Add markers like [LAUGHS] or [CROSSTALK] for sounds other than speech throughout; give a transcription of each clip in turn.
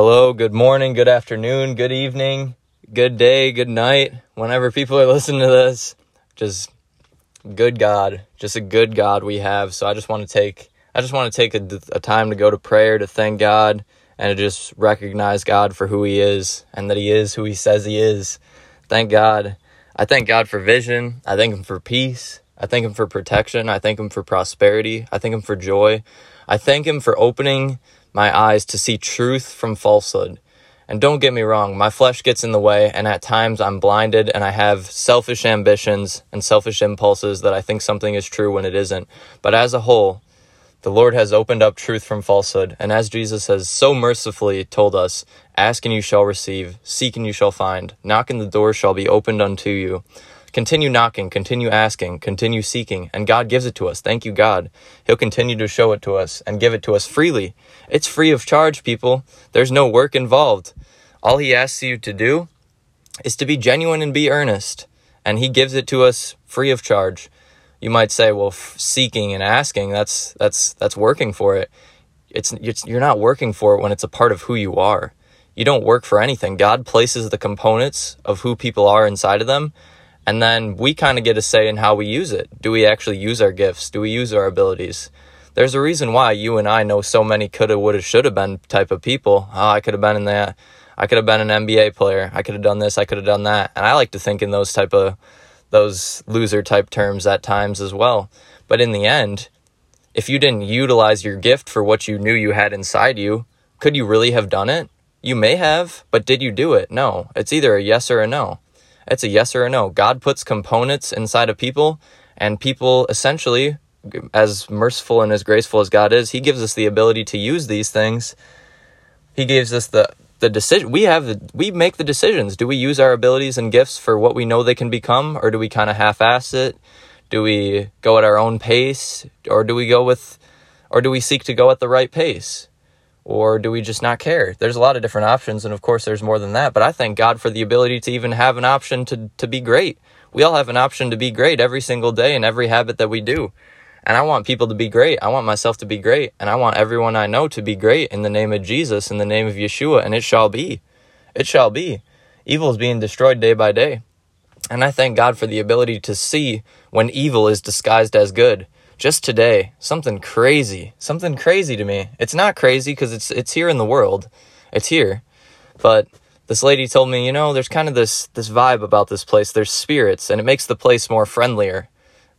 Hello, good morning, good afternoon, good evening, good day, good night. Whenever people are listening to this, just good God, just a good God we have. So I just want to take I just want to take a, a time to go to prayer to thank God and to just recognize God for who he is and that he is who he says he is. Thank God. I thank God for vision. I thank him for peace. I thank him for protection. I thank him for prosperity. I thank him for joy. I thank him for opening my eyes to see truth from falsehood. And don't get me wrong, my flesh gets in the way, and at times I'm blinded and I have selfish ambitions and selfish impulses that I think something is true when it isn't. But as a whole, the Lord has opened up truth from falsehood, and as Jesus has so mercifully told us, ask and you shall receive, seek and you shall find, knock and the door shall be opened unto you. Continue knocking, continue asking, continue seeking, and God gives it to us. Thank you, God. He'll continue to show it to us and give it to us freely. It's free of charge, people. There's no work involved. All He asks you to do is to be genuine and be earnest, and He gives it to us free of charge. You might say, well, f- seeking and asking, that's, that's, that's working for it. It's, it's, you're not working for it when it's a part of who you are. You don't work for anything. God places the components of who people are inside of them and then we kind of get a say in how we use it. Do we actually use our gifts? Do we use our abilities? There's a reason why you and I know so many coulda, woulda, shoulda been type of people. Oh, I could have been in that. I could have been an NBA player. I could have done this. I could have done that. And I like to think in those type of those loser type terms at times as well. But in the end, if you didn't utilize your gift for what you knew you had inside you, could you really have done it? You may have, but did you do it? No. It's either a yes or a no. It's a yes or a no. God puts components inside of people, and people essentially, as merciful and as graceful as God is, He gives us the ability to use these things. He gives us the the decision. We have the we make the decisions. Do we use our abilities and gifts for what we know they can become, or do we kind of half-ass it? Do we go at our own pace, or do we go with, or do we seek to go at the right pace? Or do we just not care? There's a lot of different options, and of course, there's more than that. But I thank God for the ability to even have an option to, to be great. We all have an option to be great every single day in every habit that we do. And I want people to be great. I want myself to be great. And I want everyone I know to be great in the name of Jesus, in the name of Yeshua. And it shall be. It shall be. Evil is being destroyed day by day. And I thank God for the ability to see when evil is disguised as good just today, something crazy, something crazy to me. It's not crazy because it's it's here in the world, it's here, but this lady told me, you know, there's kind of this this vibe about this place. There's spirits, and it makes the place more friendlier.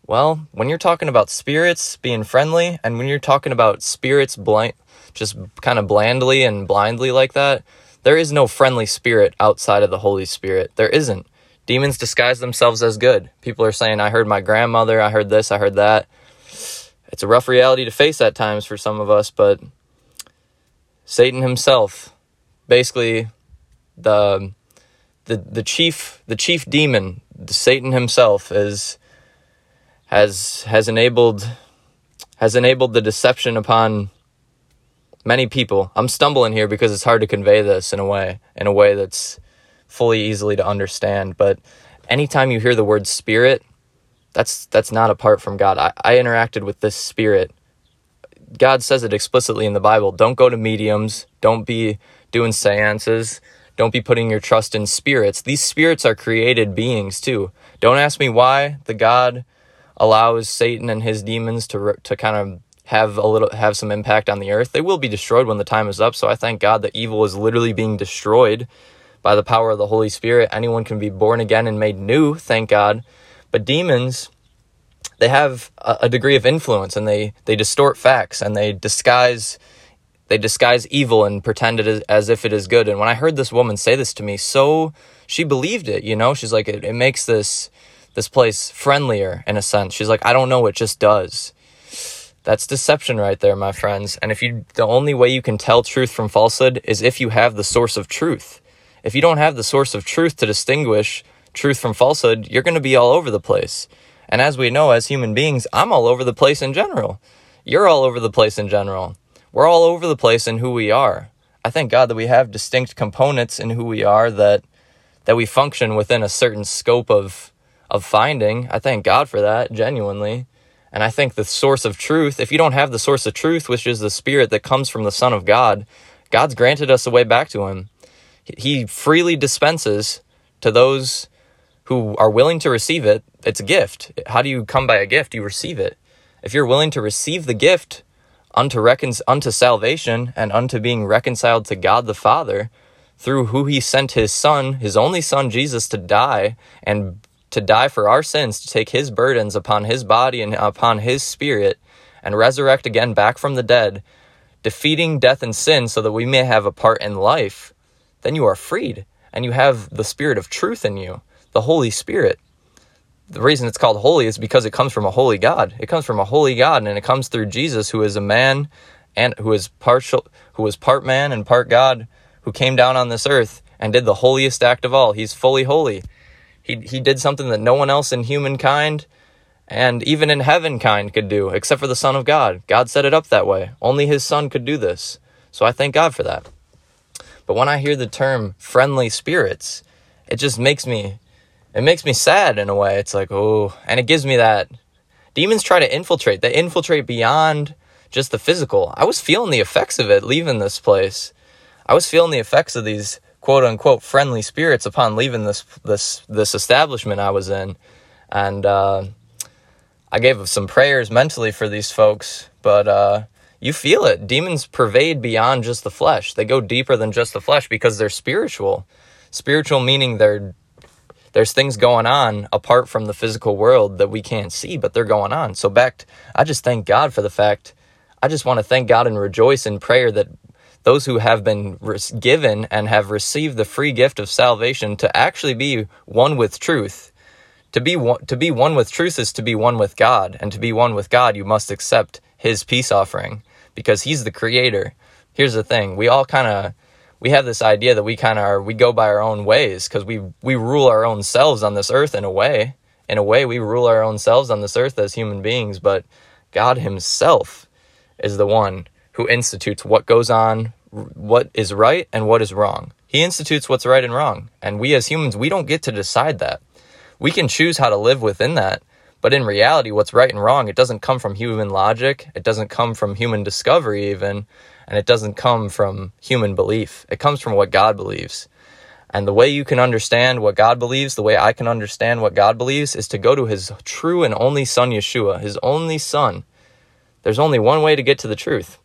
Well, when you're talking about spirits being friendly, and when you're talking about spirits blind, just kind of blandly and blindly like that, there is no friendly spirit outside of the Holy Spirit. There isn't. Demons disguise themselves as good. People are saying, I heard my grandmother, I heard this, I heard that it's a rough reality to face at times for some of us, but Satan himself, basically the the the chief the chief demon, Satan himself is has has enabled has enabled the deception upon many people. I'm stumbling here because it's hard to convey this in a way in a way that's fully easily to understand, but anytime you hear the word spirit, that's that's not apart from God. I, I interacted with this spirit. God says it explicitly in the Bible. Don't go to mediums. Don't be doing seances. Don't be putting your trust in spirits. These spirits are created beings too. Don't ask me why the God allows Satan and his demons to to kind of have a little have some impact on the earth. They will be destroyed when the time is up. So I thank God that evil is literally being destroyed by the power of the Holy Spirit. Anyone can be born again and made new, thank God. But demons, they have a, a degree of influence and they, they distort facts and they disguise they disguise evil and pretend it is, as if it is good. And when I heard this woman say this to me, so she believed it, you know, she's like, it, it makes this, this place friendlier in a sense. She's like, I don't know, it just does. That's deception right there, my friends. And if you, the only way you can tell truth from falsehood is if you have the source of truth. If you don't have the source of truth to distinguish truth from falsehood, you're going to be all over the place. And as we know, as human beings, I'm all over the place in general. You're all over the place in general. We're all over the place in who we are. I thank God that we have distinct components in who we are that that we function within a certain scope of of finding. I thank God for that genuinely. And I think the source of truth, if you don't have the source of truth, which is the spirit that comes from the Son of God, God's granted us a way back to Him. He freely dispenses to those who are willing to receive it. It's a gift. How do you come by a gift? You receive it. If you're willing to receive the gift unto, recon- unto salvation and unto being reconciled to God the Father through who He sent His Son, His only Son, Jesus, to die and to die for our sins, to take His burdens upon His body and upon His spirit and resurrect again back from the dead, defeating death and sin so that we may have a part in life, then you are freed and you have the Spirit of truth in you, the Holy Spirit. The reason it's called holy is because it comes from a holy God. It comes from a holy God and it comes through Jesus who is a man and who is partial who was part man and part God who came down on this earth and did the holiest act of all. He's fully holy. He he did something that no one else in humankind and even in heaven kind could do, except for the Son of God. God set it up that way. Only His Son could do this. So I thank God for that. But when I hear the term friendly spirits, it just makes me it makes me sad in a way. It's like, oh, and it gives me that demons try to infiltrate. They infiltrate beyond just the physical. I was feeling the effects of it leaving this place. I was feeling the effects of these quote unquote friendly spirits upon leaving this this this establishment I was in. And uh I gave some prayers mentally for these folks, but uh, you feel it. Demons pervade beyond just the flesh. They go deeper than just the flesh because they're spiritual. Spiritual meaning they're there's things going on apart from the physical world that we can't see, but they're going on. So back, I just thank God for the fact. I just want to thank God and rejoice in prayer that those who have been given and have received the free gift of salvation to actually be one with truth to be one, to be one with truth is to be one with God, and to be one with God, you must accept His peace offering because He's the Creator. Here's the thing: we all kind of we have this idea that we kind of are we go by our own ways because we we rule our own selves on this earth in a way. In a way, we rule our own selves on this earth as human beings, but God Himself is the one who institutes what goes on, what is right and what is wrong. He institutes what's right and wrong, and we as humans we don't get to decide that we can choose how to live within that. But in reality, what's right and wrong, it doesn't come from human logic. It doesn't come from human discovery, even. And it doesn't come from human belief. It comes from what God believes. And the way you can understand what God believes, the way I can understand what God believes, is to go to his true and only son, Yeshua, his only son. There's only one way to get to the truth.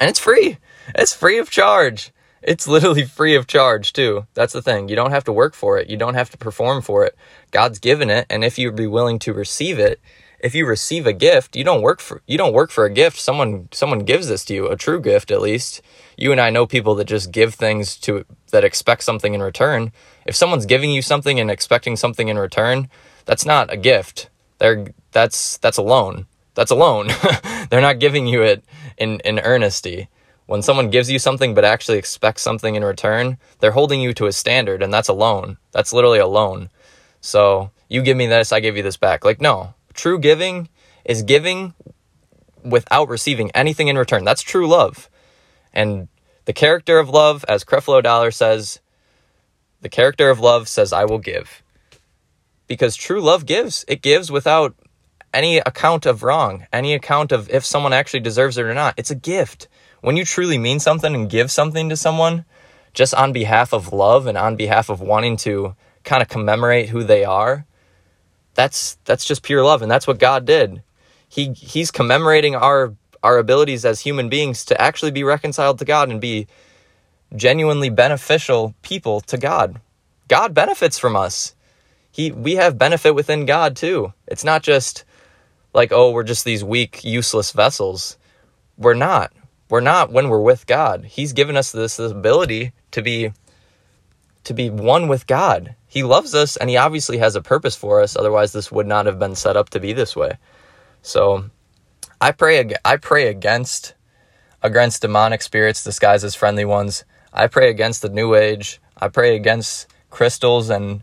And it's free. It's free of charge. It's literally free of charge too. That's the thing. You don't have to work for it. You don't have to perform for it. God's given it, and if you'd be willing to receive it, if you receive a gift, you don't work for you don't work for a gift. Someone someone gives this to you, a true gift at least. You and I know people that just give things to that expect something in return. If someone's giving you something and expecting something in return, that's not a gift. They're that's that's a loan. That's a loan. [LAUGHS] They're not giving you it in in earnesty. When someone gives you something but actually expects something in return, they're holding you to a standard and that's a loan. That's literally a loan. So you give me this, I give you this back. Like, no. True giving is giving without receiving anything in return. That's true love. And the character of love, as Creflo Dollar says, the character of love says, I will give. Because true love gives. It gives without any account of wrong, any account of if someone actually deserves it or not. It's a gift when you truly mean something and give something to someone just on behalf of love and on behalf of wanting to kind of commemorate who they are, that's that's just pure love and that's what God did. He he's commemorating our our abilities as human beings to actually be reconciled to God and be genuinely beneficial people to God. God benefits from us. He we have benefit within God too. It's not just like oh we're just these weak useless vessels. We're not we're not when we're with God. He's given us this, this ability to be to be one with God. He loves us and he obviously has a purpose for us. Otherwise this would not have been set up to be this way. So I pray I pray against against demonic spirits disguised as friendly ones. I pray against the new age. I pray against crystals and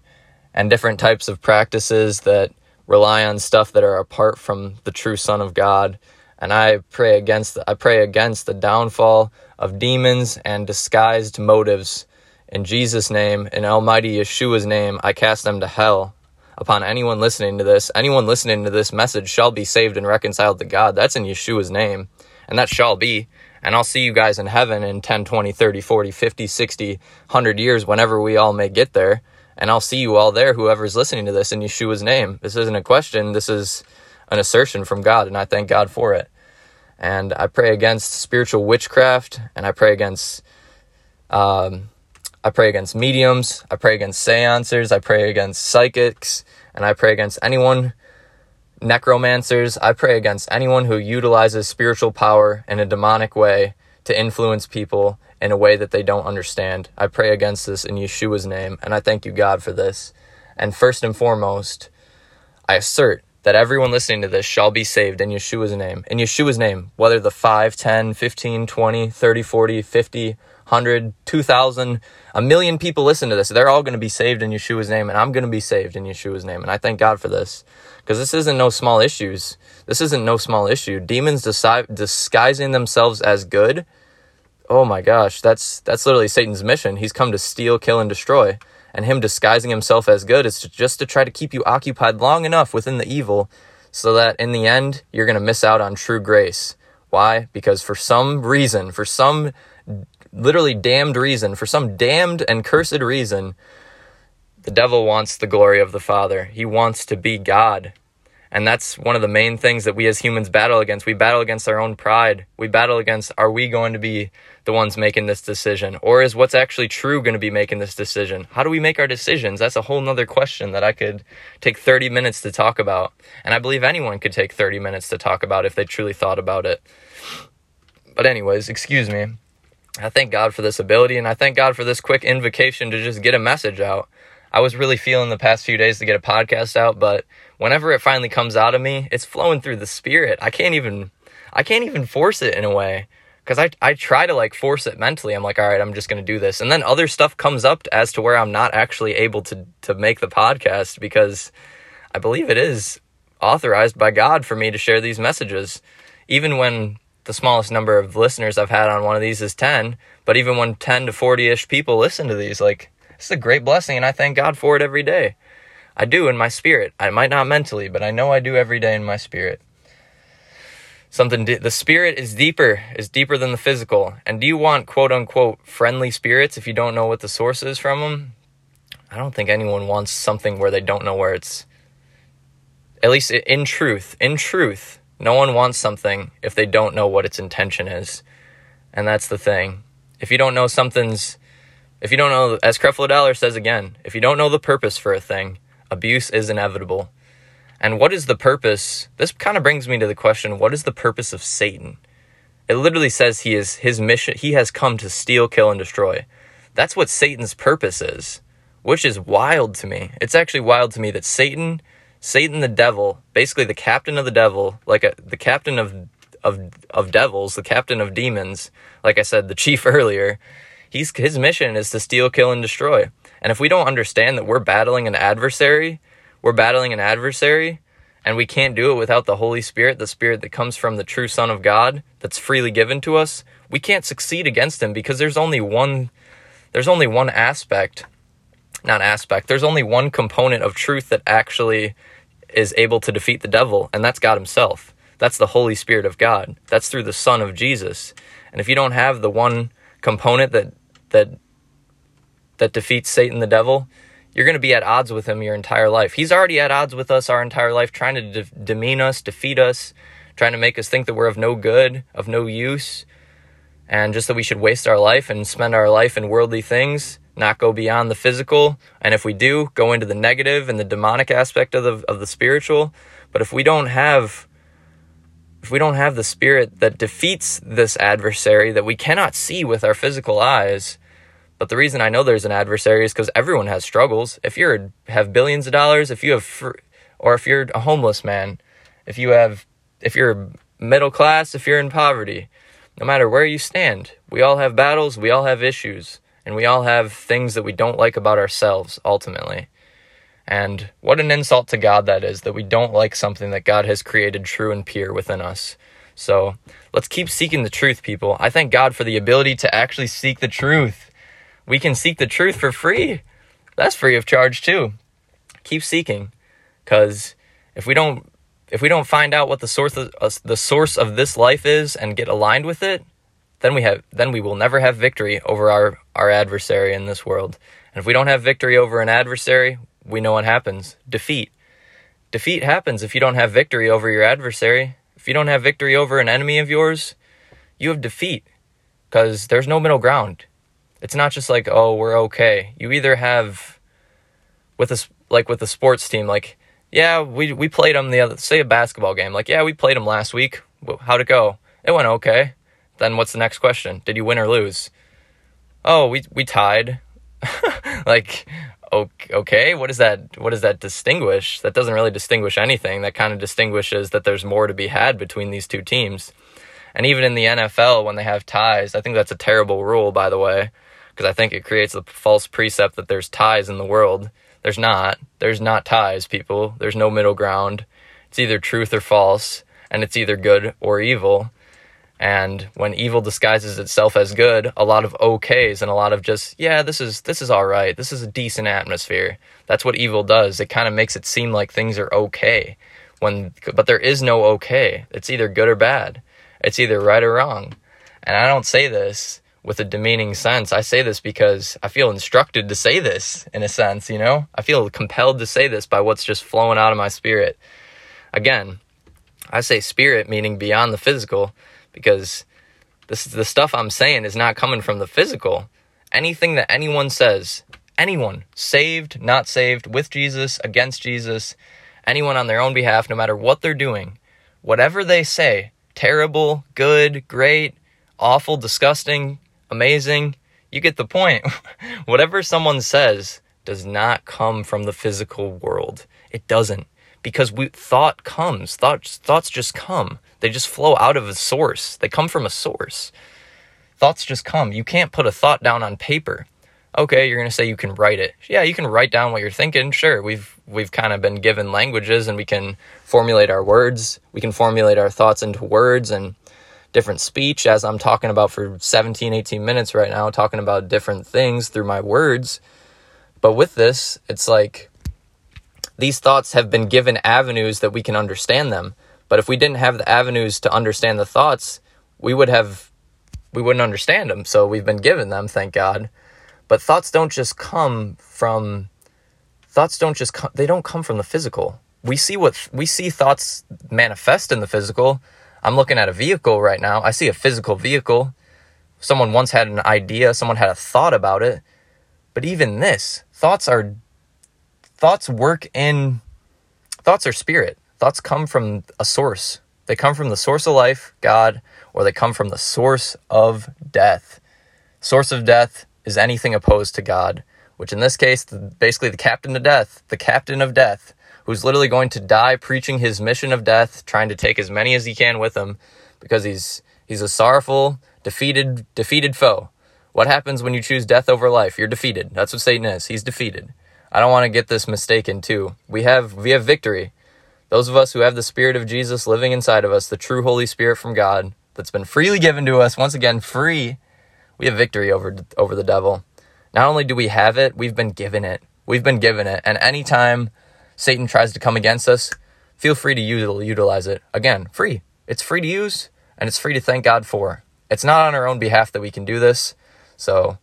and different types of practices that rely on stuff that are apart from the true son of God and I pray against I pray against the downfall of demons and disguised motives. In Jesus' name, in Almighty Yeshua's name, I cast them to hell. Upon anyone listening to this, anyone listening to this message shall be saved and reconciled to God. That's in Yeshua's name, and that shall be. And I'll see you guys in heaven in 10, 20, 30, 40, 50, 60, 100 years, whenever we all may get there. And I'll see you all there, whoever's listening to this in Yeshua's name. This isn't a question, this is an assertion from God, and I thank God for it. And I pray against spiritual witchcraft, and I pray against um, I pray against mediums, I pray against seancers, I pray against psychics, and I pray against anyone, necromancers. I pray against anyone who utilizes spiritual power in a demonic way to influence people in a way that they don't understand. I pray against this in Yeshua's name, and I thank you, God, for this. And first and foremost, I assert that everyone listening to this shall be saved in Yeshua's name. In Yeshua's name, whether the 5, 10, 15, 20, 30, 40, 50, 100, 2,000, a million people listen to this. They're all going to be saved in Yeshua's name, and I'm going to be saved in Yeshua's name. And I thank God for this because this isn't no small issues. This isn't no small issue. Demons disi- disguising themselves as good. Oh my gosh, that's that's literally Satan's mission. He's come to steal, kill, and destroy. And him disguising himself as good is to, just to try to keep you occupied long enough within the evil so that in the end you're going to miss out on true grace. Why? Because for some reason, for some literally damned reason, for some damned and cursed reason, the devil wants the glory of the Father. He wants to be God. And that's one of the main things that we as humans battle against. We battle against our own pride. We battle against are we going to be the ones making this decision? Or is what's actually true going to be making this decision? How do we make our decisions? That's a whole nother question that I could take 30 minutes to talk about. And I believe anyone could take 30 minutes to talk about if they truly thought about it. But, anyways, excuse me. I thank God for this ability and I thank God for this quick invocation to just get a message out. I was really feeling the past few days to get a podcast out, but whenever it finally comes out of me, it's flowing through the spirit. I can't even I can't even force it in a way cuz I I try to like force it mentally. I'm like, "All right, I'm just going to do this." And then other stuff comes up as to where I'm not actually able to to make the podcast because I believe it is authorized by God for me to share these messages. Even when the smallest number of listeners I've had on one of these is 10, but even when 10 to 40 ish people listen to these, like, it's a great blessing, and I thank God for it every day. I do in my spirit. I might not mentally, but I know I do every day in my spirit. Something, the spirit is deeper, is deeper than the physical. And do you want quote unquote friendly spirits if you don't know what the source is from them? I don't think anyone wants something where they don't know where it's, at least in truth, in truth, no one wants something if they don't know what its intention is. And that's the thing. If you don't know something's, if you don't know, as Creflo Dollar says again, if you don't know the purpose for a thing, abuse is inevitable. And what is the purpose? This kind of brings me to the question what is the purpose of Satan? It literally says he is his mission, he has come to steal, kill, and destroy. That's what Satan's purpose is, which is wild to me. It's actually wild to me that Satan Satan the devil, basically the captain of the devil, like a, the captain of of of devils, the captain of demons, like I said, the chief [LAUGHS] earlier, he's his mission is to steal, kill and destroy. And if we don't understand that we're battling an adversary, we're battling an adversary, and we can't do it without the Holy Spirit, the spirit that comes from the true Son of God that's freely given to us, we can't succeed against him because there's only one there's only one aspect not aspect there's only one component of truth that actually is able to defeat the devil, and that's God Himself. That's the Holy Spirit of God. That's through the Son of Jesus. And if you don't have the one component that that that defeats Satan the devil, you're going to be at odds with him your entire life. He's already at odds with us our entire life, trying to de- demean us, defeat us, trying to make us think that we're of no good, of no use, and just that we should waste our life and spend our life in worldly things not go beyond the physical, and if we do, go into the negative and the demonic aspect of the of the spiritual. But if we don't have if we don't have the spirit that defeats this adversary that we cannot see with our physical eyes, but the reason I know there's an adversary is because everyone has struggles. If you have billions of dollars, if you have, fr- or if you're a homeless man, if you have, if you're middle class, if you're in poverty, no matter where you stand, we all have battles, we all have issues. And we all have things that we don't like about ourselves, ultimately. And what an insult to God that is, that we don't like something that God has created true and pure within us. So let's keep seeking the truth, people. I thank God for the ability to actually seek the truth. We can seek the truth for free. That's free of charge too. Keep seeking, because if we don't, if we don't find out what the source of, uh, the source of this life is and get aligned with it, then we have then we will never have victory over our our adversary in this world. And if we don't have victory over an adversary, we know what happens. Defeat. Defeat happens if you don't have victory over your adversary. If you don't have victory over an enemy of yours, you have defeat because there's no middle ground. It's not just like, oh, we're okay. You either have with a like with the sports team like, yeah, we we played them the other say a basketball game. Like, yeah, we played them last week. How'd it go? It went okay. Then what's the next question? Did you win or lose? Oh, we we tied. [LAUGHS] like okay, what does that what does that distinguish? That doesn't really distinguish anything. That kind of distinguishes that there's more to be had between these two teams. And even in the NFL when they have ties, I think that's a terrible rule by the way, because I think it creates a false precept that there's ties in the world. There's not. There's not ties, people. There's no middle ground. It's either truth or false, and it's either good or evil. And when evil disguises itself as good, a lot of okays and a lot of just, yeah, this is this is all right. This is a decent atmosphere. That's what evil does. It kind of makes it seem like things are okay. When but there is no okay. It's either good or bad. It's either right or wrong. And I don't say this with a demeaning sense. I say this because I feel instructed to say this in a sense, you know? I feel compelled to say this by what's just flowing out of my spirit. Again, I say spirit meaning beyond the physical because this the stuff I'm saying is not coming from the physical. Anything that anyone says, anyone, saved, not saved, with Jesus, against Jesus, anyone on their own behalf, no matter what they're doing, whatever they say, terrible, good, great, awful, disgusting, amazing, you get the point. [LAUGHS] whatever someone says does not come from the physical world. It doesn't because we thought comes thoughts thoughts just come they just flow out of a source. They come from a source. Thoughts just come. You can't put a thought down on paper. Okay you're going to say you can write it. Yeah you can write down what you're thinking. Sure we've we've kind of been given languages and we can formulate our words. We can formulate our thoughts into words and different speech as i'm talking about for 17 18 minutes right now talking about different things through my words. But with this it's like these thoughts have been given avenues that we can understand them. But if we didn't have the avenues to understand the thoughts, we would have we wouldn't understand them. So we've been given them, thank God. But thoughts don't just come from thoughts don't just come, they don't come from the physical. We see what we see thoughts manifest in the physical. I'm looking at a vehicle right now. I see a physical vehicle. Someone once had an idea, someone had a thought about it. But even this, thoughts are thoughts work in thoughts are spirit. Thoughts come from a source. They come from the source of life, God, or they come from the source of death. Source of death is anything opposed to God, which in this case, basically the captain of death, the captain of death, who's literally going to die preaching his mission of death, trying to take as many as he can with him because he's he's a sorrowful, defeated defeated foe. What happens when you choose death over life? You're defeated. That's what Satan is. He's defeated. I don't want to get this mistaken too. We have we have victory. Those of us who have the spirit of Jesus living inside of us, the true Holy Spirit from God that's been freely given to us, once again free, we have victory over over the devil. Not only do we have it, we've been given it. We've been given it. And anytime Satan tries to come against us, feel free to utilize it. Again, free. It's free to use and it's free to thank God for. It's not on our own behalf that we can do this. So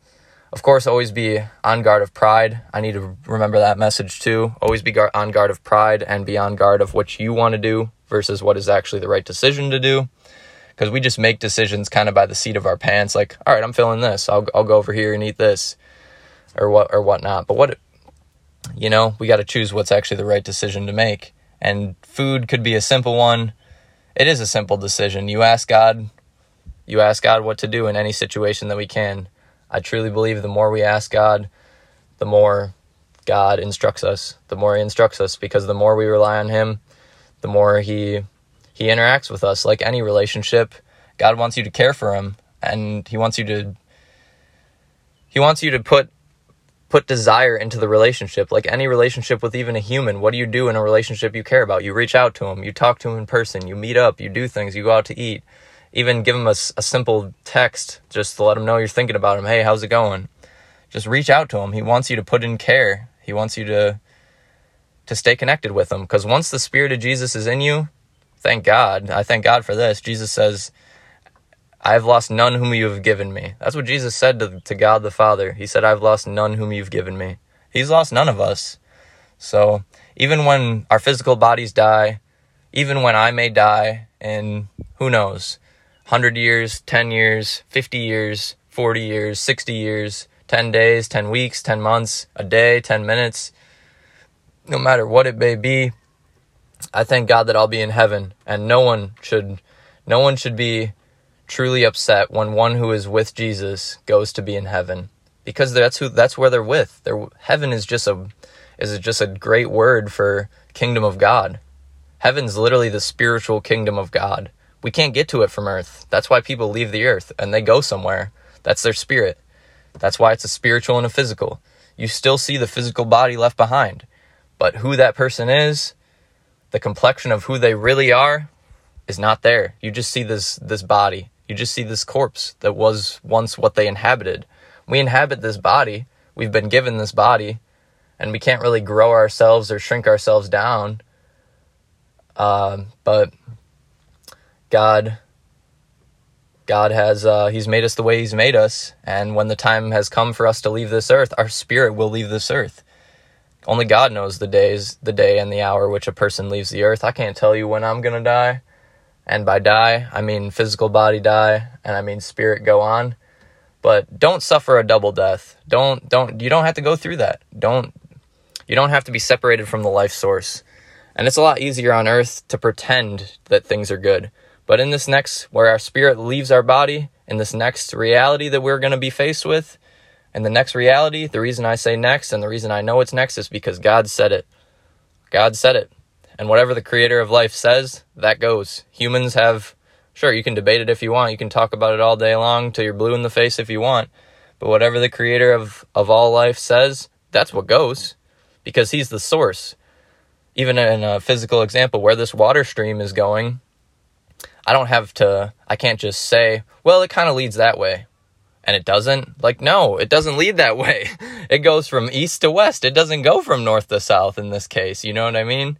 of course, always be on guard of pride. I need to remember that message too. Always be on guard of pride and be on guard of what you want to do versus what is actually the right decision to do. Because we just make decisions kind of by the seat of our pants. Like, all right, I'm feeling this. I'll I'll go over here and eat this, or what or whatnot. But what, you know, we got to choose what's actually the right decision to make. And food could be a simple one. It is a simple decision. You ask God, you ask God what to do in any situation that we can I truly believe the more we ask God, the more God instructs us, the more He instructs us, because the more we rely on Him, the more He He interacts with us. Like any relationship, God wants you to care for Him, and He wants you to He wants you to put put desire into the relationship. Like any relationship with even a human, what do you do in a relationship you care about? You reach out to him, you talk to him in person, you meet up, you do things, you go out to eat even give them a, a simple text just to let them know you're thinking about him. Hey, how's it going? Just reach out to him. He wants you to put in care. He wants you to to stay connected with him because once the spirit of Jesus is in you, thank God. I thank God for this. Jesus says, I have lost none whom you have given me. That's what Jesus said to, to God the Father. He said, I've lost none whom you've given me. He's lost none of us. So even when our physical bodies die, even when I may die and who knows, 100 years, 10 years, 50 years, 40 years, 60 years, 10 days, 10 weeks, 10 months, a day, 10 minutes, no matter what it may be, I thank God that I'll be in heaven and no one should no one should be truly upset when one who is with Jesus goes to be in heaven because that's who that's where they're with. Their heaven is just a is just a great word for kingdom of God. Heaven's literally the spiritual kingdom of God. We can't get to it from earth. That's why people leave the earth and they go somewhere. That's their spirit. That's why it's a spiritual and a physical. You still see the physical body left behind. But who that person is, the complexion of who they really are is not there. You just see this this body. You just see this corpse that was once what they inhabited. We inhabit this body. We've been given this body, and we can't really grow ourselves or shrink ourselves down. Uh, but God, God has uh, He's made us the way He's made us, and when the time has come for us to leave this earth, our spirit will leave this earth. Only God knows the days, the day, and the hour which a person leaves the earth. I can't tell you when I'm gonna die. And by die, I mean physical body die, and I mean spirit go on. But don't suffer a double death. Don't don't you don't have to go through that. Don't you don't have to be separated from the life source. And it's a lot easier on earth to pretend that things are good. But in this next where our spirit leaves our body, in this next reality that we're going to be faced with, and the next reality, the reason I say next and the reason I know it's next is because God said it. God said it. And whatever the creator of life says, that goes. Humans have, sure, you can debate it if you want. You can talk about it all day long till you're blue in the face if you want. But whatever the creator of, of all life says, that's what goes. Because he's the source. Even in a physical example, where this water stream is going, I don't have to, I can't just say, well, it kind of leads that way. And it doesn't? Like, no, it doesn't lead that way. [LAUGHS] It goes from east to west. It doesn't go from north to south in this case. You know what I mean?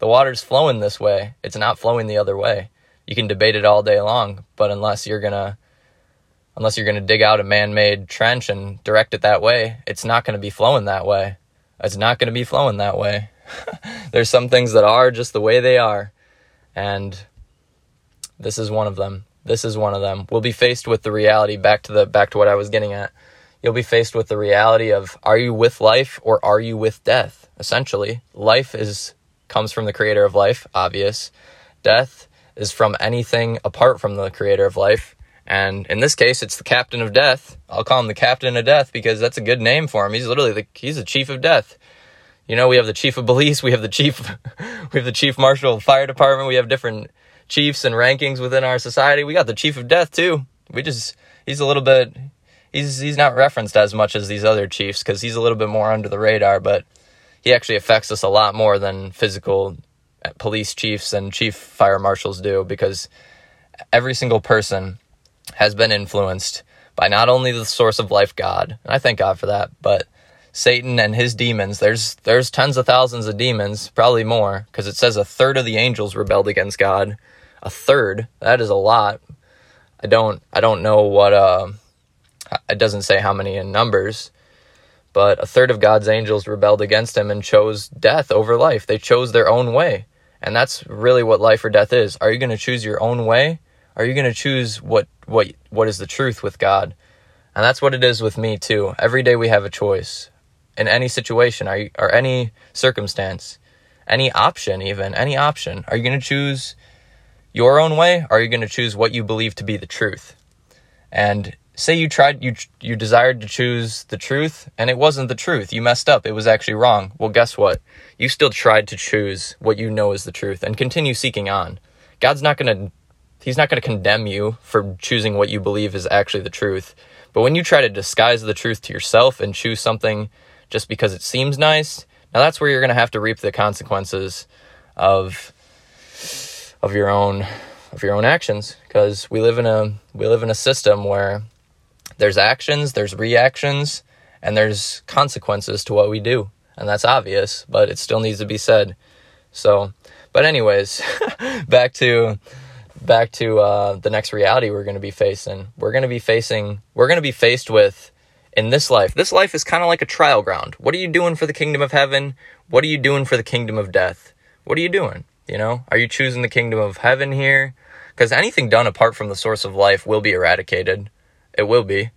the water's flowing this way. It's not flowing the other way. You can debate it all day long, but unless you're going to unless you're going to dig out a man-made trench and direct it that way, it's not going to be flowing that way. It's not going to be flowing that way. [LAUGHS] There's some things that are just the way they are, and this is one of them. This is one of them. We'll be faced with the reality back to the back to what I was getting at. You'll be faced with the reality of are you with life or are you with death? Essentially, life is comes from the creator of life, obvious. Death is from anything apart from the creator of life. And in this case, it's the captain of death. I'll call him the captain of death because that's a good name for him. He's literally the he's the chief of death. You know, we have the chief of police, [LAUGHS] we have the chief we have the chief marshal of fire department, we have different chiefs and rankings within our society. We got the chief of death too. We just he's a little bit he's he's not referenced as much as these other chiefs cuz he's a little bit more under the radar, but he actually affects us a lot more than physical eh, police chiefs and chief fire marshals do because every single person has been influenced by not only the source of life God, and I thank God for that, but Satan and his demons. There's there's tens of thousands of demons, probably more, because it says a third of the angels rebelled against God. A third, that is a lot. I don't I don't know what uh it doesn't say how many in numbers, but a third of God's angels rebelled against him and chose death over life. They chose their own way. And that's really what life or death is. Are you going to choose your own way? Are you going to choose what what what is the truth with God? And that's what it is with me too. Every day we have a choice. In any situation, you, or any circumstance, any option even, any option, are you going to choose your own way? Or are you going to choose what you believe to be the truth? And say you tried you you desired to choose the truth and it wasn't the truth. You messed up. It was actually wrong. Well guess what? You still tried to choose what you know is the truth and continue seeking on. God's not going to he's not going to condemn you for choosing what you believe is actually the truth. But when you try to disguise the truth to yourself and choose something just because it seems nice now that's where you're going to have to reap the consequences of of your own of your own actions because we live in a we live in a system where there's actions, there's reactions, and there's consequences to what we do. And that's obvious, but it still needs to be said. So, but anyways, [LAUGHS] back to back to uh, the next reality we're going to be facing. We're going to be facing, we're going to be faced with in this life. This life is kind of like a trial ground. What are you doing for the kingdom of heaven? What are you doing for the kingdom of death? What are you doing? You know, are you choosing the kingdom of heaven here? Because anything done apart from the source of life will be eradicated. It will be.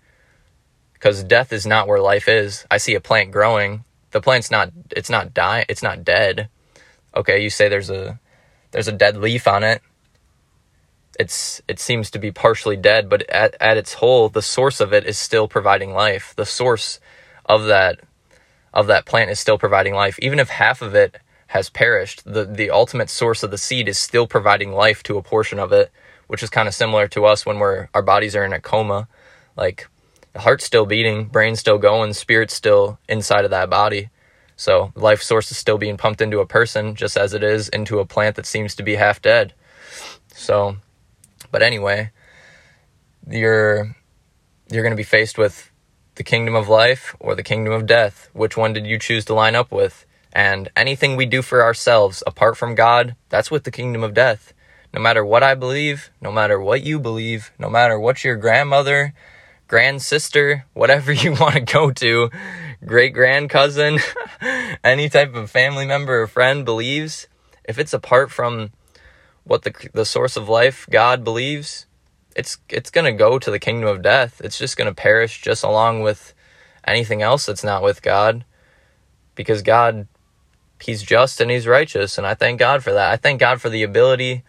Because death is not where life is. I see a plant growing. The plant's not, it's not dying, it's not dead. Okay, you say there's a, there's a dead leaf on it it's it seems to be partially dead, but at, at its whole, the source of it is still providing life. The source of that of that plant is still providing life. Even if half of it has perished, the the ultimate source of the seed is still providing life to a portion of it, which is kind of similar to us when we're our bodies are in a coma. Like the heart's still beating, brain's still going, spirit's still inside of that body. So life source is still being pumped into a person just as it is into a plant that seems to be half dead. So but anyway, you're you're going to be faced with the kingdom of life or the kingdom of death. Which one did you choose to line up with? And anything we do for ourselves apart from God, that's with the kingdom of death. No matter what I believe, no matter what you believe, no matter what your grandmother, grand sister, [LAUGHS] whatever you want to go to, great grand cousin, [LAUGHS] any type of family member or friend believes, if it's apart from what the the source of life God believes, it's it's going to go to the kingdom of death. It's just going to perish just along with anything else that's not with God because God he's just and he's righteous and I thank God for that. I thank God for the ability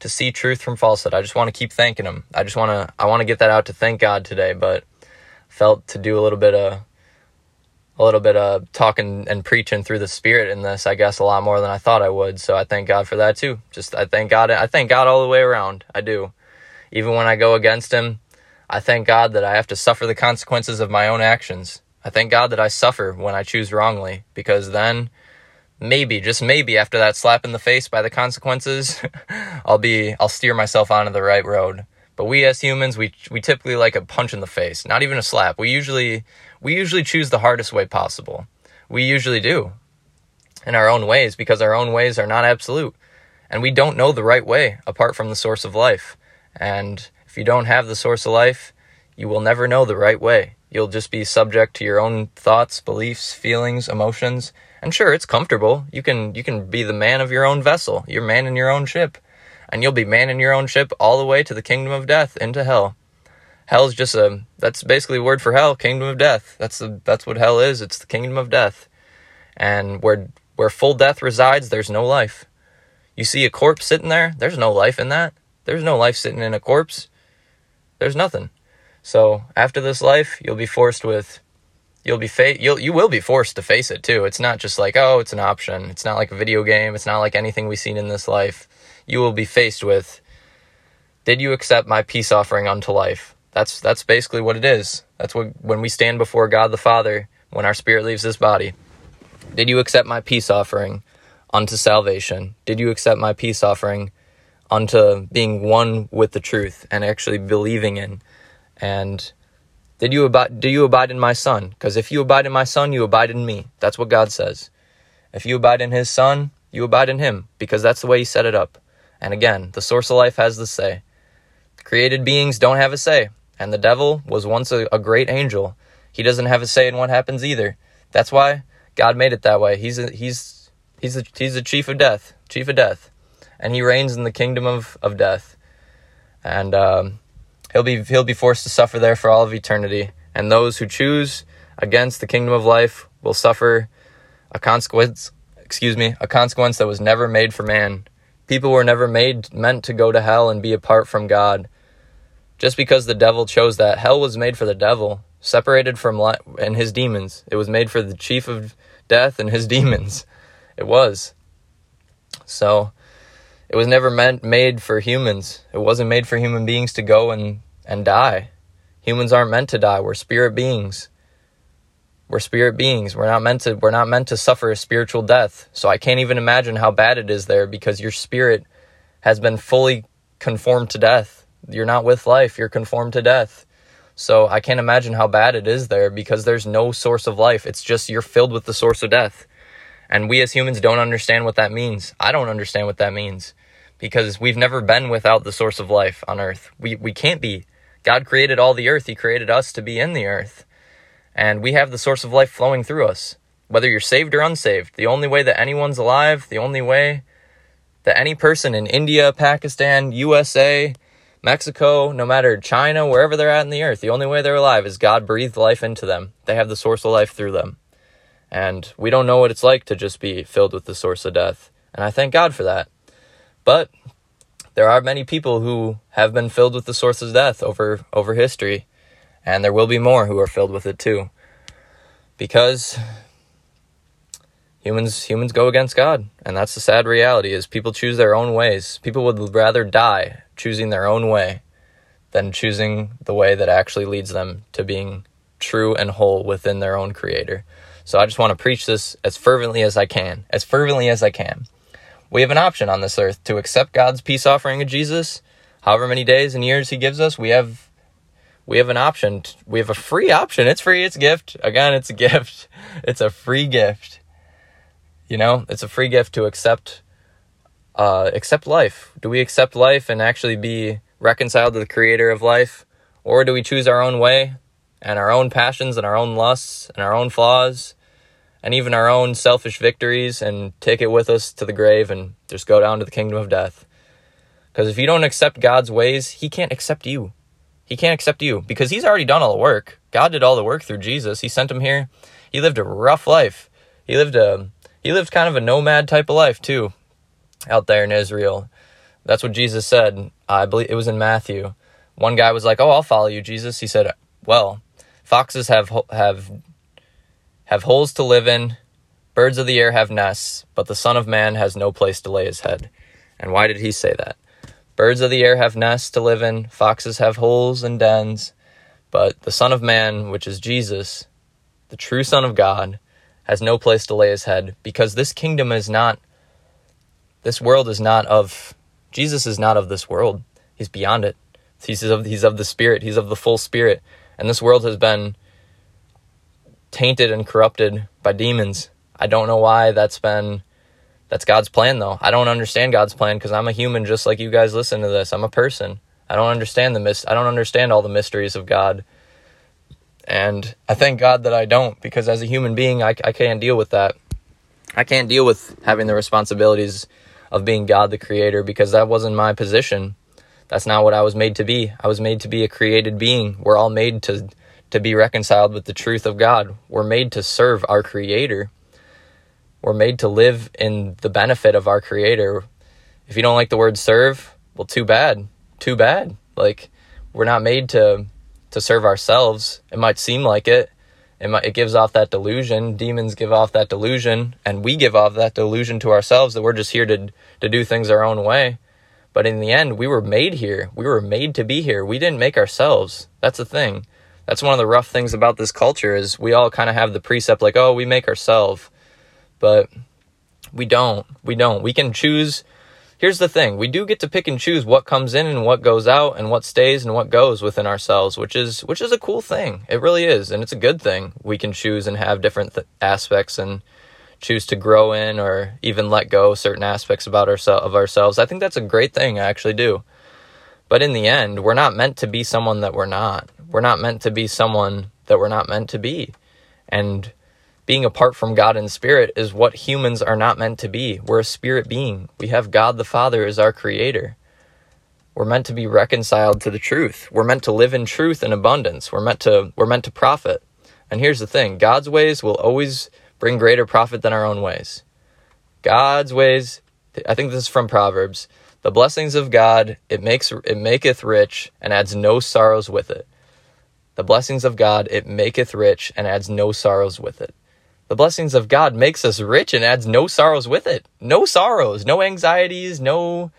to see truth from falsehood. I just want to keep thanking him. I just want to I want to get that out to thank God today, but felt to do a little bit of a little bit of talking and preaching through the spirit in this, I guess, a lot more than I thought I would. So I thank God for that too. Just I thank God. I thank God all the way around. I do. Even when I go against Him, I thank God that I have to suffer the consequences of my own actions. I thank God that I suffer when I choose wrongly, because then maybe, just maybe, after that slap in the face by the consequences, [LAUGHS] I'll be, I'll steer myself onto the right road. But we as humans, we we typically like a punch in the face, not even a slap. We usually we usually choose the hardest way possible. We usually do in our own ways because our own ways are not absolute. And we don't know the right way apart from the source of life. And if you don't have the source of life, you will never know the right way. You'll just be subject to your own thoughts, beliefs, feelings, emotions. And sure, it's comfortable. You can you can be the man of your own vessel. You're man in your own ship. And you'll be man in your own ship all the way to the kingdom of death into hell. Hell's just a that's basically a word for hell kingdom of death. That's the that's what hell is. It's the kingdom of death. And where where full death resides there's no life. You see a corpse sitting there there's no life in that. There's no life sitting in a corpse. There's nothing. So after this life you'll be forced with you'll be fa- you'll you will be forced to face it too it's not just like oh it's an option it's not like a video game it's not like anything we've seen in this life you will be faced with did you accept my peace offering unto life that's that's basically what it is. That's what when we stand before God the Father, when our spirit leaves this body. Did you accept my peace offering unto salvation? Did you accept my peace offering unto being one with the truth and actually believing in? And did you abide do you abide in my son? Because if you abide in my son, you abide in me. That's what God says. If you abide in his son, you abide in him, because that's the way he set it up. And again, the source of life has the say. Created beings don't have a say. And the devil was once a, a great angel. He doesn't have a say in what happens either. That's why God made it that way. He's a, he's he's a, he's the chief of death, chief of death, and he reigns in the kingdom of, of death. And um, he'll be he'll be forced to suffer there for all of eternity. And those who choose against the kingdom of life will suffer a consequence. Excuse me, a consequence that was never made for man. People were never made meant to go to hell and be apart from God just because the devil chose that. Hell was made for the devil, separated from li- and his demons. It was made for the chief of death and his [LAUGHS] demons. It was. So it was never meant made for humans. It wasn't made for human beings to go and, and die. Humans aren't meant to die. We're spirit beings. We're spirit beings. We're not meant to we're not meant to suffer a spiritual death. So I can't even imagine how bad it is there because your spirit has been fully conformed to death you're not with life, you're conformed to death. So I can't imagine how bad it is there because there's no source of life. It's just you're filled with the source of death. And we as humans don't understand what that means. I don't understand what that means. Because we've never been without the source of life on earth. We we can't be. God created all the earth. He created us to be in the earth. And we have the source of life flowing through us. Whether you're saved or unsaved, the only way that anyone's alive, the only way that any person in India, Pakistan, USA, Mexico, no matter China, wherever they're at in the earth, the only way they're alive is God breathed life into them. They have the source of life through them. And we don't know what it's like to just be filled with the source of death. And I thank God for that. But there are many people who have been filled with the source of death over over history, and there will be more who are filled with it too. Because humans humans go against God, and that's the sad reality is people choose their own ways. People would rather die choosing their own way than choosing the way that actually leads them to being true and whole within their own creator. So I just want to preach this as fervently as I can, as fervently as I can we have an option on this earth to accept God's peace offering of Jesus, however many days and years he gives us, we have we have an option. We have a free option. It's free, it's a gift. Again, it's a [LAUGHS] gift. It's a free gift. You know, it's a free gift to accept uh accept life. Do we accept life and actually be reconciled to the creator of life or do we choose our own way and our own passions and our own lusts and our own flaws and even our own selfish victories and take it with us to the grave and just go down to the kingdom of death. Because if you don't accept God's ways, He can't accept you. He can't accept you because He's already done all the work. God did all the work through Jesus. He sent Him here. He lived a rough life. He lived a he lived kind of a nomad type of life too, out there in Israel. That's what Jesus said. I believe it was in Matthew. One guy was like, "Oh, I'll follow you, Jesus." He said, "Well, foxes have have have holes to live in, birds of the air have nests, but the Son of Man has no place to lay his head. And why did he say that? Birds of the air have nests to live in, foxes have holes and dens, but the Son of Man, which is Jesus, the true Son of God, has no place to lay his head because this kingdom is not, this world is not of, Jesus is not of this world. He's beyond it. He's of, he's of the Spirit, he's of the full Spirit. And this world has been tainted and corrupted by demons. I don't know why that's been that's God's plan though. I don't understand God's plan because I'm a human just like you guys listen to this. I'm a person. I don't understand the mis- I don't understand all the mysteries of God. And I thank God that I don't because as a human being I I can't deal with that. I can't deal with having the responsibilities of being God the creator because that wasn't my position. That's not what I was made to be. I was made to be a created being. We're all made to to be reconciled with the truth of God. We're made to serve our Creator. We're made to live in the benefit of our Creator. If you don't like the word serve, well, too bad. Too bad. Like, we're not made to to serve ourselves. It might seem like it. It, might, it gives off that delusion. Demons give off that delusion, and we give off that delusion to ourselves that we're just here to to do things our own way. But in the end, we were made here. We were made to be here. We didn't make ourselves. That's the thing that's one of the rough things about this culture is we all kind of have the precept like oh we make ourselves. But we don't we don't. We can choose here's the thing we do get to pick and choose what comes in and what goes out and what stays and what goes within ourselves which is which is a cool thing. It really is and it's a good thing we can choose and have different th- aspects and choose to grow in or even let go certain aspects about ourselves of ourselves. I think that's a great thing i actually do. But in the end we're not meant to be someone that we're not we're not meant to be someone that we're not meant to be. And being apart from God and spirit is what humans are not meant to be. We're a spirit being. We have God the Father as our creator. We're meant to be reconciled to the truth. We're meant to live in truth and abundance. We're meant to we're meant to profit. And here's the thing, God's ways will always bring greater profit than our own ways. God's ways, I think this is from Proverbs. The blessings of God, it makes it maketh rich and adds no sorrows with it. The blessings of God, it maketh rich and adds no sorrows with it. The blessings of God makes us rich and adds no sorrows with it. No sorrows, no anxieties, no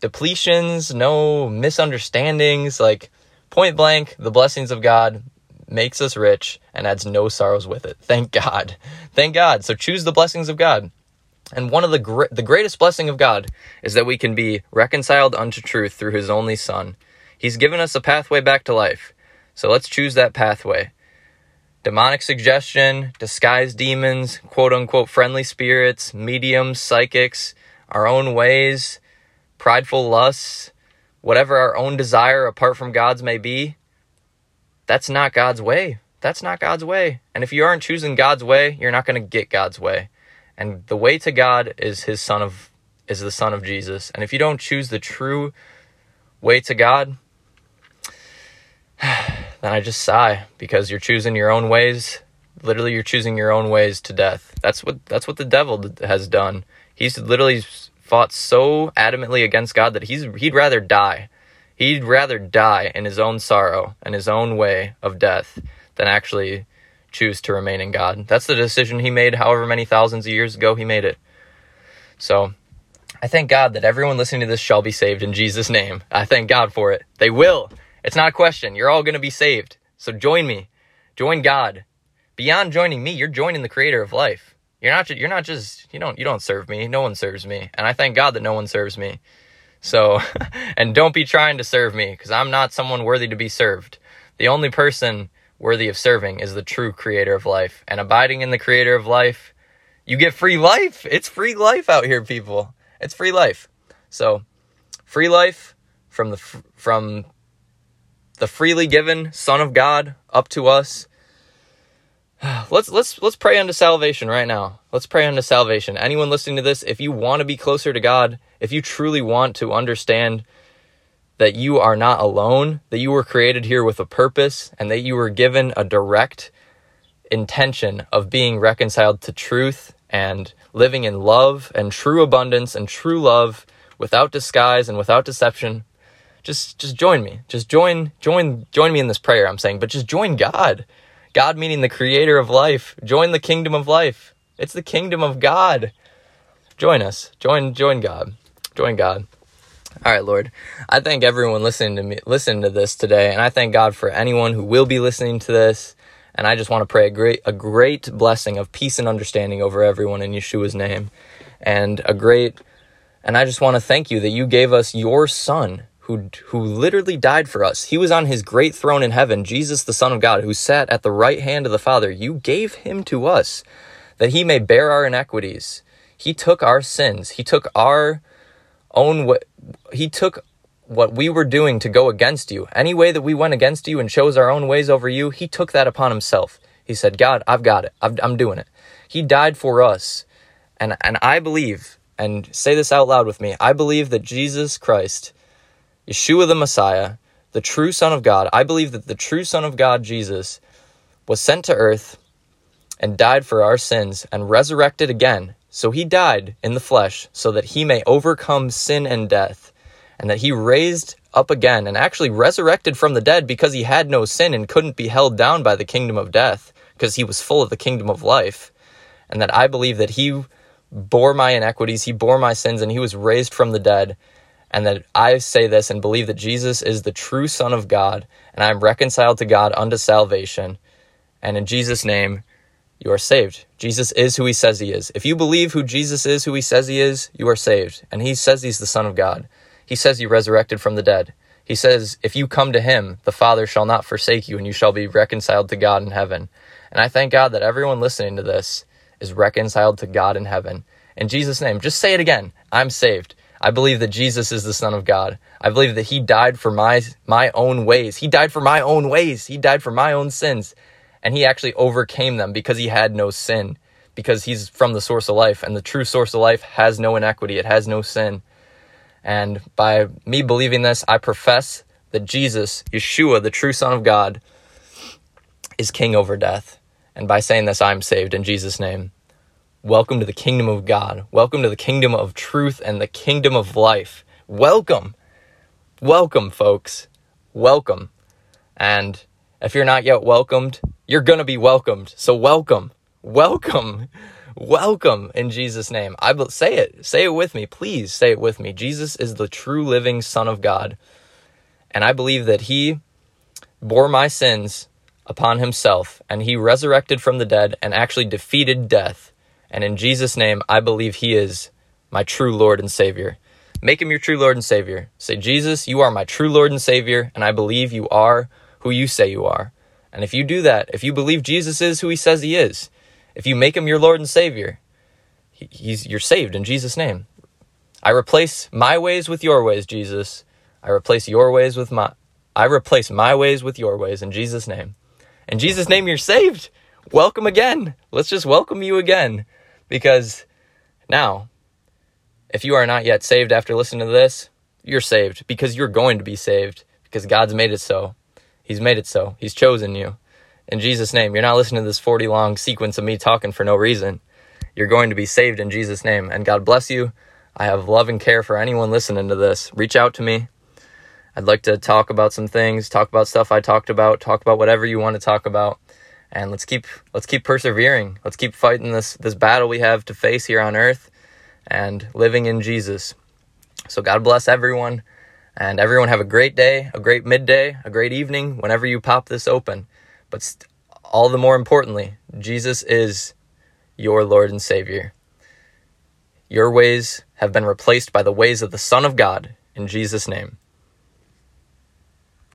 depletions, no misunderstandings. Like point blank, the blessings of God makes us rich and adds no sorrows with it. Thank God. [LAUGHS] Thank God. So choose the blessings of God. And one of the gr- the greatest blessing of God is that we can be reconciled unto truth through his only son. He's given us a pathway back to life. So let's choose that pathway. Demonic suggestion, disguised demons, quote unquote friendly spirits, mediums, psychics, our own ways, prideful lusts, whatever our own desire apart from God's may be, that's not God's way. That's not God's way. And if you aren't choosing God's way, you're not going to get God's way. And the way to God is his son of is the son of Jesus. And if you don't choose the true way to God, [SIGHS] then I just sigh because you're choosing your own ways. Literally you're choosing your own ways to death. That's what that's what the devil has done. He's literally fought so adamantly against God that he's he'd rather die. He'd rather die in his own sorrow and his own way of death than actually choose to remain in God. That's the decision he made however many thousands of years ago he made it. So, I thank God that everyone listening to this shall be saved in Jesus name. I thank God for it. They will. It's not a question. You're all going to be saved. So join me. Join God. Beyond joining me, you're joining the creator of life. You're not you're not just you don't you don't serve me. No one serves me. And I thank God that no one serves me. So [LAUGHS] and don't be trying to serve me cuz I'm not someone worthy to be served. The only person worthy of serving is the true creator of life. And abiding in the creator of life, you get free life. It's free life out here, people. It's free life. So, free life from the from the freely given Son of God up to us [SIGHS] let's let's let's pray unto salvation right now. Let's pray unto salvation. Anyone listening to this, if you want to be closer to God, if you truly want to understand that you are not alone, that you were created here with a purpose, and that you were given a direct intention of being reconciled to truth and living in love and true abundance and true love without disguise and without deception just just join me just join join join me in this prayer i'm saying but just join god God meaning the creator of life. Join the kingdom of life. It's the kingdom of God. Join us. Join join God. Join God. All right, Lord. I thank everyone listening to me listening to this today, and I thank God for anyone who will be listening to this. And I just want to pray a great a great blessing of peace and understanding over everyone in Yeshua's name. And a great and I just want to thank you that you gave us your son who who literally died for us. He was on his great throne in heaven, Jesus the Son of God, who sat at the right hand of the Father. You gave him to us that he may bear our iniquities. He took our sins. He took our own what he took what we were doing to go against you. Any way that we went against you and chose our own ways over you, he took that upon himself. He said, "God, I've got it. i I'm doing it." He died for us. And and I believe and say this out loud with me. I believe that Jesus Christ Yeshua the Messiah, the true Son of God, I believe that the true Son of God, Jesus, was sent to earth and died for our sins and resurrected again. So he died in the flesh so that he may overcome sin and death, and that he raised up again and actually resurrected from the dead because he had no sin and couldn't be held down by the kingdom of death because he was full of the kingdom of life. And that I believe that he bore my inequities, he bore my sins, and he was raised from the dead and that I say this and believe that Jesus is the true Son of God, and I am reconciled to God unto salvation. And in Jesus' name, you are saved. Jesus is who he says he is. If you believe who Jesus is, who he says he is, you are saved. And he says he's the Son of God. He says he resurrected from the dead. He says, if you come to him, the Father shall not forsake you, and you shall be reconciled to God in heaven. And I thank God that everyone listening to this is reconciled to God in heaven. In Jesus' name, just say it again I'm saved. I believe that Jesus is the Son of God. I believe that He died for my, my own ways. He died for my own ways. He died for my own sins. And He actually overcame them because He had no sin, because He's from the source of life. And the true source of life has no inequity, it has no sin. And by me believing this, I profess that Jesus, Yeshua, the true Son of God, is king over death. And by saying this, I'm saved in Jesus' name. Welcome to the kingdom of God. Welcome to the kingdom of truth and the kingdom of life. Welcome. Welcome, folks. Welcome. And if you're not yet welcomed, you're going to be welcomed. So welcome. Welcome. Welcome in Jesus name. I will say it. Say it with me. Please say it with me. Jesus is the true living son of God. And I believe that he bore my sins upon himself and he resurrected from the dead and actually defeated death and in Jesus' name, I believe He is my true Lord and Savior. Make Him your true Lord and Savior. Say, Jesus, you are my true Lord and Savior, and I believe you are who you say you are. And if you do that, if you believe Jesus is who He says He is, if you make Him your Lord and Savior, he's, you're saved in Jesus' name. I replace my ways with your ways, Jesus. I replace your ways with my I replace my ways with your ways in Jesus name. In Jesus name you're saved. Welcome again. Let's just welcome you again because now if you are not yet saved after listening to this, you're saved because you're going to be saved because God's made it so. He's made it so. He's chosen you. In Jesus' name, you're not listening to this 40 long sequence of me talking for no reason. You're going to be saved in Jesus' name. And God bless you. I have love and care for anyone listening to this. Reach out to me. I'd like to talk about some things, talk about stuff I talked about, talk about whatever you want to talk about. And let's keep let's keep persevering. Let's keep fighting this this battle we have to face here on earth and living in Jesus. So God bless everyone and everyone have a great day, a great midday, a great evening whenever you pop this open. But st- all the more importantly, Jesus is your Lord and Savior. Your ways have been replaced by the ways of the Son of God in Jesus' name.